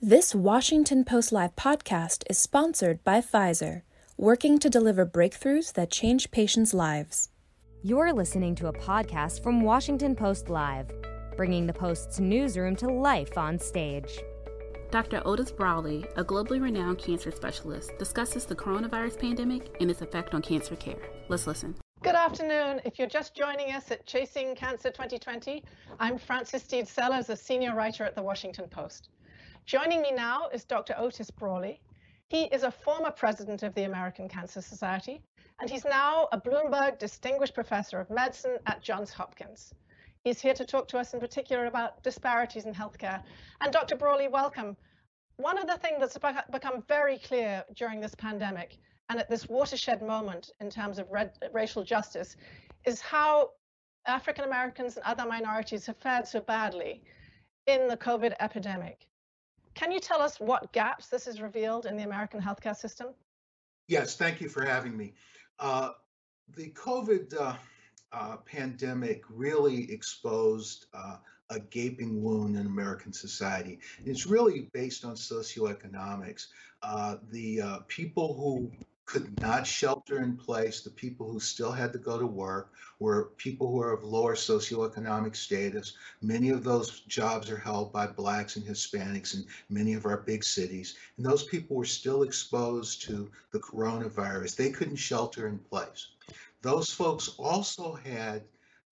This Washington Post Live podcast is sponsored by Pfizer, working to deliver breakthroughs that change patients' lives. You're listening to a podcast from Washington Post Live, bringing the Post's newsroom to life on stage. Dr. Otis Brawley, a globally renowned cancer specialist, discusses the coronavirus pandemic and its effect on cancer care. Let's listen. Good afternoon. If you're just joining us at Chasing Cancer 2020, I'm Frances Stead Sellers, a senior writer at the Washington Post. Joining me now is Dr. Otis Brawley. He is a former president of the American Cancer Society, and he's now a Bloomberg Distinguished Professor of Medicine at Johns Hopkins. He's here to talk to us in particular about disparities in healthcare. And Dr. Brawley, welcome. One of the things that's become very clear during this pandemic and at this watershed moment in terms of red, racial justice is how African Americans and other minorities have fared so badly in the COVID epidemic. Can you tell us what gaps this has revealed in the American healthcare system? Yes, thank you for having me. Uh, the COVID uh, uh, pandemic really exposed uh, a gaping wound in American society. It's really based on socioeconomics. Uh, the uh, people who could not shelter in place. The people who still had to go to work were people who are of lower socioeconomic status. Many of those jobs are held by blacks and Hispanics in many of our big cities. And those people were still exposed to the coronavirus. They couldn't shelter in place. Those folks also had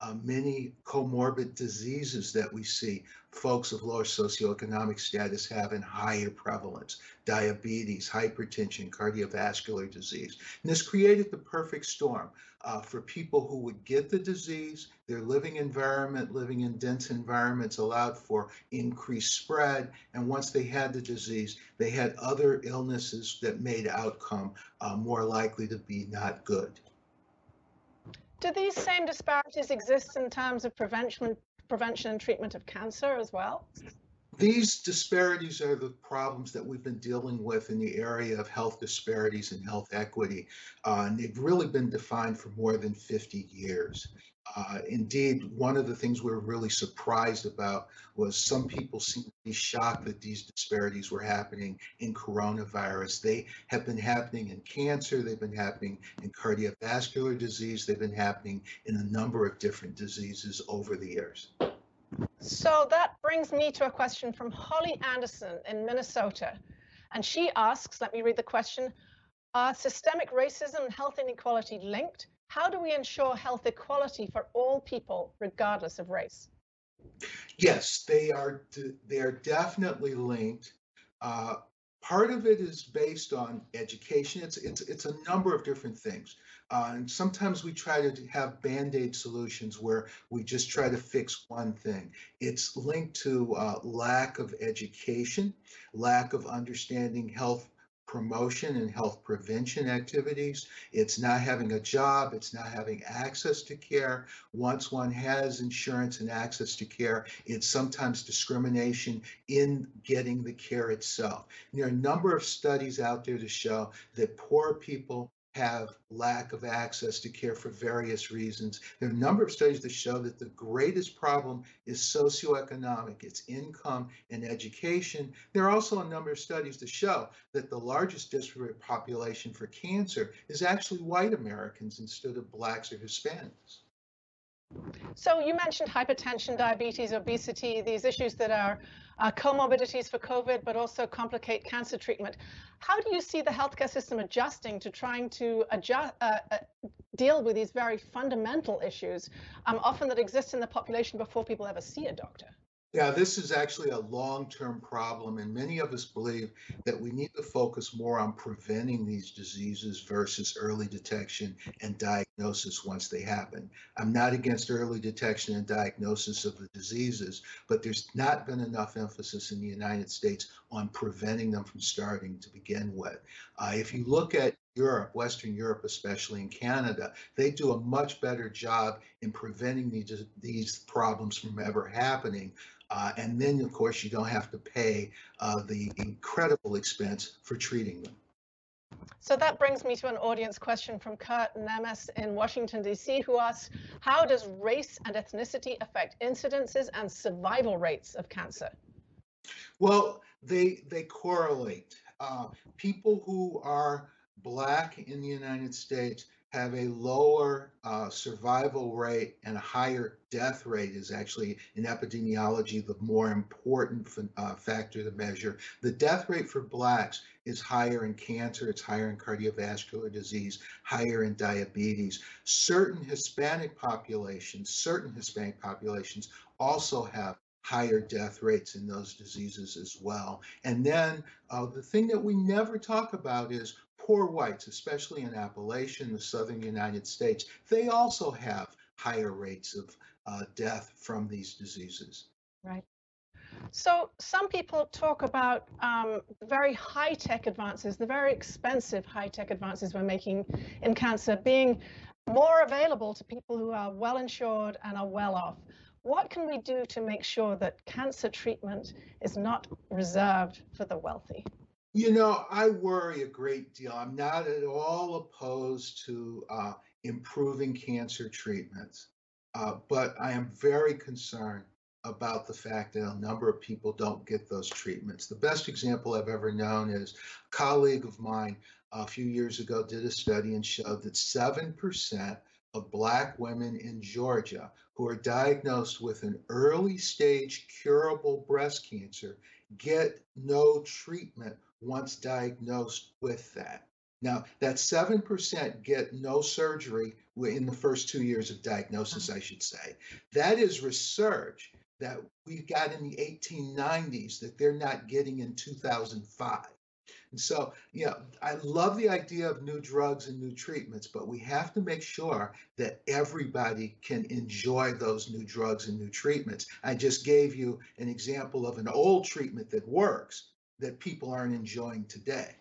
uh, many comorbid diseases that we see folks of lower socioeconomic status have in higher prevalence diabetes, hypertension, cardiovascular disease. And this created the perfect storm uh, for people who would get the disease. Their living environment, living in dense environments, allowed for increased spread. And once they had the disease, they had other illnesses that made outcome uh, more likely to be not good. Do these same disparities exist in terms of prevention, prevention and treatment of cancer as well? These disparities are the problems that we've been dealing with in the area of health disparities and health equity. Uh, and they've really been defined for more than 50 years. Uh, indeed, one of the things we are really surprised about was some people seem to be shocked that these disparities were happening in coronavirus. They have been happening in cancer, they've been happening in cardiovascular disease, they've been happening in a number of different diseases over the years. So that brings me to a question from Holly Anderson in Minnesota. And she asks, let me read the question, are systemic racism and health inequality linked? How do we ensure health equality for all people, regardless of race? Yes, they are. They are definitely linked. Uh, part of it is based on education. It's it's it's a number of different things, uh, and sometimes we try to have band-aid solutions where we just try to fix one thing. It's linked to uh, lack of education, lack of understanding health promotion and health prevention activities. It's not having a job. It's not having access to care. Once one has insurance and access to care, it's sometimes discrimination in getting the care itself. And there are a number of studies out there to show that poor people have lack of access to care for various reasons. There are a number of studies that show that the greatest problem is socioeconomic, it's income and education. There are also a number of studies to show that the largest disparate population for cancer is actually white Americans instead of blacks or Hispanics. So you mentioned hypertension, diabetes, obesity, these issues that are uh, comorbidities for COVID, but also complicate cancer treatment. How do you see the healthcare system adjusting to trying to adjust, uh, uh, deal with these very fundamental issues, um, often that exist in the population before people ever see a doctor? Yeah, this is actually a long-term problem, and many of us believe that we need to focus more on preventing these diseases versus early detection and diagnosis once they happen. I'm not against early detection and diagnosis of the diseases, but there's not been enough emphasis in the United States on preventing them from starting to begin with. Uh, if you look at Europe, Western Europe, especially in Canada, they do a much better job in preventing these, these problems from ever happening. Uh, and then, of course, you don't have to pay uh, the incredible expense for treating them. So that brings me to an audience question from Kurt Nemes in Washington, D.C., who asks How does race and ethnicity affect incidences and survival rates of cancer? Well, they they correlate. Uh, people who are black in the United States have a lower uh, survival rate and a higher death rate is actually in epidemiology the more important uh, factor to measure. The death rate for blacks is higher in cancer, it's higher in cardiovascular disease, higher in diabetes. Certain Hispanic populations, certain Hispanic populations also have higher death rates in those diseases as well. And then uh, the thing that we never talk about is poor whites, especially in Appalachia, in the southern United States, they also have higher rates of uh, death from these diseases. Right. So some people talk about um, very high-tech advances, the very expensive high-tech advances we're making in cancer being more available to people who are well insured and are well off. What can we do to make sure that cancer treatment is not reserved for the wealthy? You know, I worry a great deal. I'm not at all opposed to uh, improving cancer treatments, uh, but I am very concerned about the fact that a number of people don't get those treatments. The best example I've ever known is a colleague of mine a few years ago did a study and showed that 7% of Black women in Georgia who are diagnosed with an early stage curable breast cancer get no treatment once diagnosed with that. Now, that 7% get no surgery in the first two years of diagnosis, I should say. That is research that we got in the 1890s that they're not getting in 2005. And so, yeah, I love the idea of new drugs and new treatments, but we have to make sure that everybody can enjoy those new drugs and new treatments. I just gave you an example of an old treatment that works that people aren't enjoying today.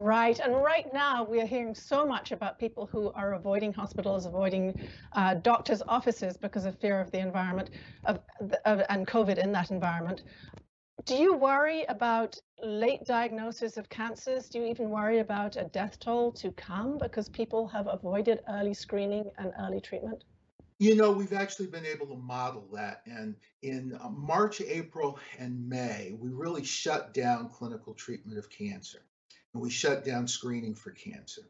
Right. And right now, we are hearing so much about people who are avoiding hospitals, avoiding uh, doctors' offices because of fear of the environment of, of, and COVID in that environment. Do you worry about late diagnosis of cancers? Do you even worry about a death toll to come because people have avoided early screening and early treatment? You know, we've actually been able to model that. And in uh, March, April, and May, we really shut down clinical treatment of cancer and we shut down screening for cancer.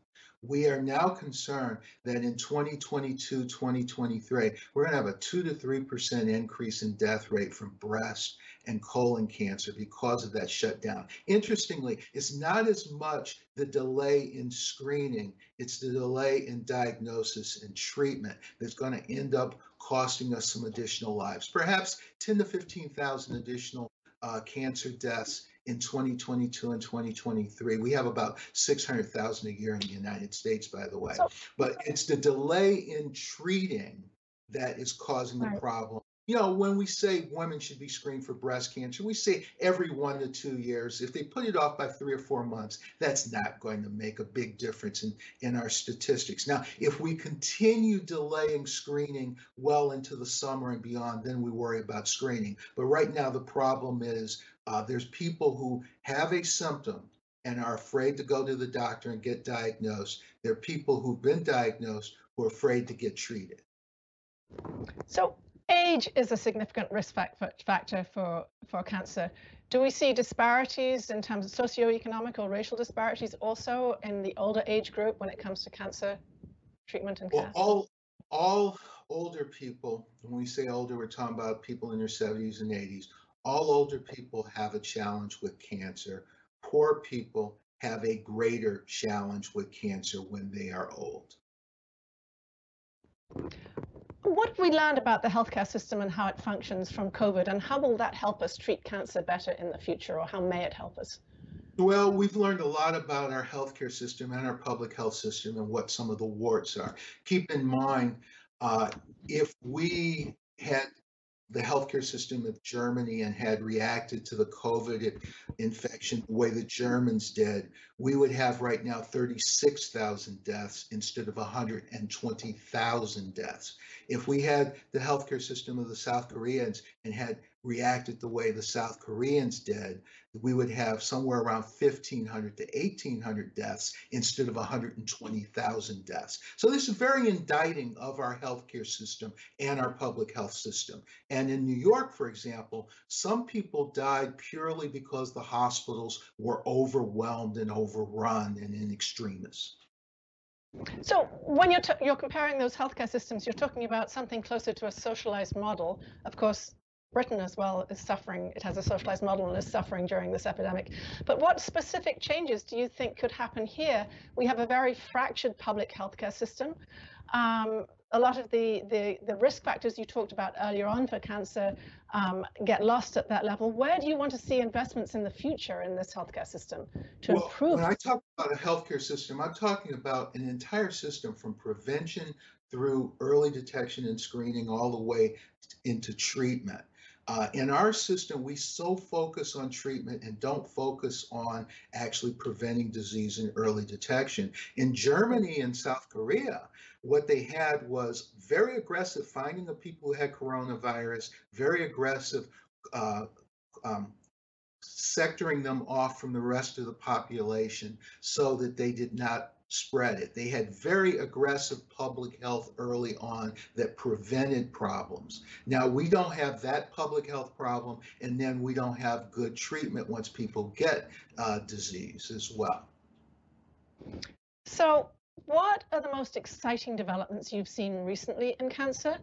We are now concerned that in 2022, 2023, we're going to have a 2 to 3% increase in death rate from breast and colon cancer because of that shutdown. Interestingly, it's not as much the delay in screening, it's the delay in diagnosis and treatment that's going to end up costing us some additional lives, perhaps 10 to 15,000 additional uh, cancer deaths in 2022 and 2023. We have about 600,000 a year in the United States, by the way. So, but it's the delay in treating that is causing the problem you know, when we say women should be screened for breast cancer, we say every one to two years. If they put it off by three or four months, that's not going to make a big difference in, in our statistics. Now, if we continue delaying screening well into the summer and beyond, then we worry about screening. But right now, the problem is uh, there's people who have a symptom and are afraid to go to the doctor and get diagnosed. There are people who've been diagnosed who are afraid to get treated. So age is a significant risk factor for, for cancer. Do we see disparities in terms of socioeconomic or racial disparities also in the older age group when it comes to cancer treatment and well, care? All, all older people, when we say older, we're talking about people in their 70s and 80s. All older people have a challenge with cancer. Poor people have a greater challenge with cancer when they are old what have we learned about the healthcare system and how it functions from COVID, and how will that help us treat cancer better in the future, or how may it help us? Well, we've learned a lot about our healthcare system and our public health system and what some of the warts are. Keep in mind, uh, if we had the healthcare system of Germany and had reacted to the COVID infection the way the Germans did, we would have right now 36,000 deaths instead of 120,000 deaths. If we had the healthcare system of the South Koreans and had reacted the way the South Koreans did, we would have somewhere around 1,500 to 1,800 deaths instead of 120,000 deaths. So this is very indicting of our healthcare system and our public health system. And in New York, for example, some people died purely because the hospitals were overwhelmed and overrun and in extremis. So when you're, you're comparing those healthcare systems, you're talking about something closer to a socialized model. Of course, Britain as well is suffering. It has a socialized model and is suffering during this epidemic. But what specific changes do you think could happen here? We have a very fractured public healthcare system. Um, a lot of the, the, the, risk factors you talked about earlier on for cancer um, get lost at that level. Where do you want to see investments in the future in this healthcare system to well, improve? When I talk about a healthcare system, I'm talking about an entire system from prevention through early detection and screening all the way into treatment. Uh, in our system, we so focus on treatment and don't focus on actually preventing disease and early detection. In Germany and South Korea, what they had was very aggressive finding of people who had coronavirus, very aggressive uh, um, sectoring them off from the rest of the population so that they did not spread it. They had very aggressive public health early on that prevented problems. Now, we don't have that public health problem, and then we don't have good treatment once people get uh, disease as well. So, what are the most exciting developments you've seen recently in cancer?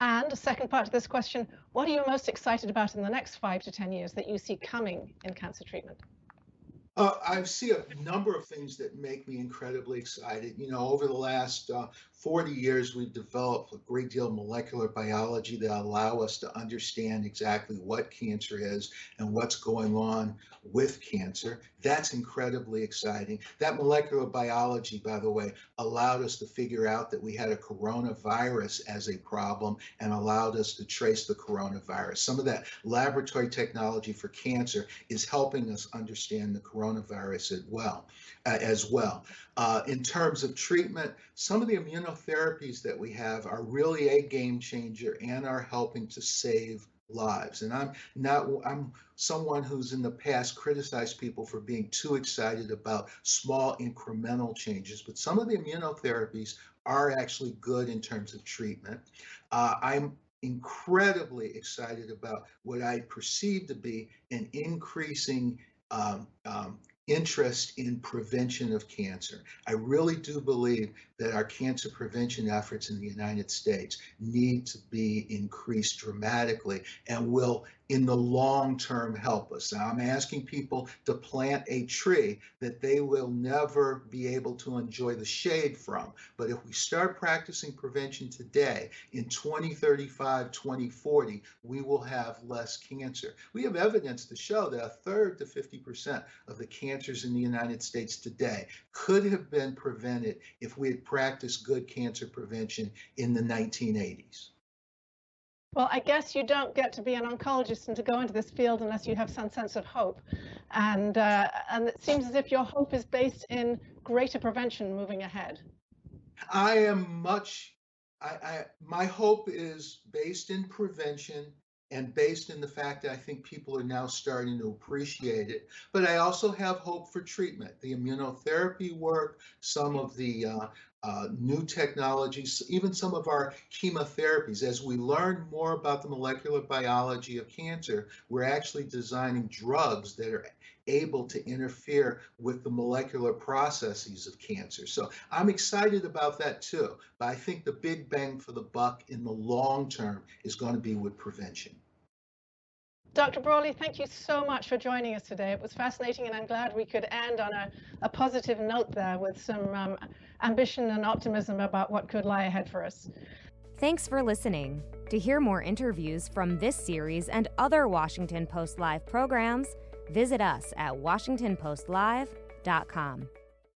And a second part to this question, what are you most excited about in the next five to 10 years that you see coming in cancer treatment? Uh, I see a number of things that make me incredibly excited. You know, over the last uh, 40 years, we've developed a great deal of molecular biology that allow us to understand exactly what cancer is and what's going on with cancer. That's incredibly exciting. That molecular biology, by the way, allowed us to figure out that we had a coronavirus as a problem and allowed us to trace the coronavirus. Some of that laboratory technology for cancer is helping us understand the coronavirus as well. Uh, as well. Uh, in terms of treatment, some of the immunotherapies that we have are really a game changer and are helping to save lives. And I'm not, I'm someone who's in the past criticized people for being too excited about small incremental changes, but some of the immunotherapies are actually good in terms of treatment. Uh, I'm incredibly excited about what I perceive to be an increasing um, um, interest in prevention of cancer. I really do believe that our cancer prevention efforts in the United States need to be increased dramatically and will in the long term help us. Now, I'm asking people to plant a tree that they will never be able to enjoy the shade from. But if we start practicing prevention today, in 2035, 2040, we will have less cancer. We have evidence to show that a third to 50% of the cancers in the United States today could have been prevented if we had practiced good cancer prevention in the 1980s. Well, I guess you don't get to be an oncologist and to go into this field unless you have some sense of hope. And, uh, and it seems as if your hope is based in greater prevention moving ahead. I am much, I, I, my hope is based in prevention and based in the fact that I think people are now starting to appreciate it. But I also have hope for treatment. The immunotherapy work, some of the uh, uh, new technologies, even some of our chemotherapies. As we learn more about the molecular biology of cancer, we're actually designing drugs that are able to interfere with the molecular processes of cancer. So I'm excited about that too. But I think the big bang for the buck in the long term is going to be with prevention. Dr. Brawley, thank you so much for joining us today. It was fascinating, and I'm glad we could end on a, a positive note there with some um, ambition and optimism about what could lie ahead for us. Thanks for listening. To hear more interviews from this series and other Washington Post Live programs, visit us at WashingtonPostLive.com.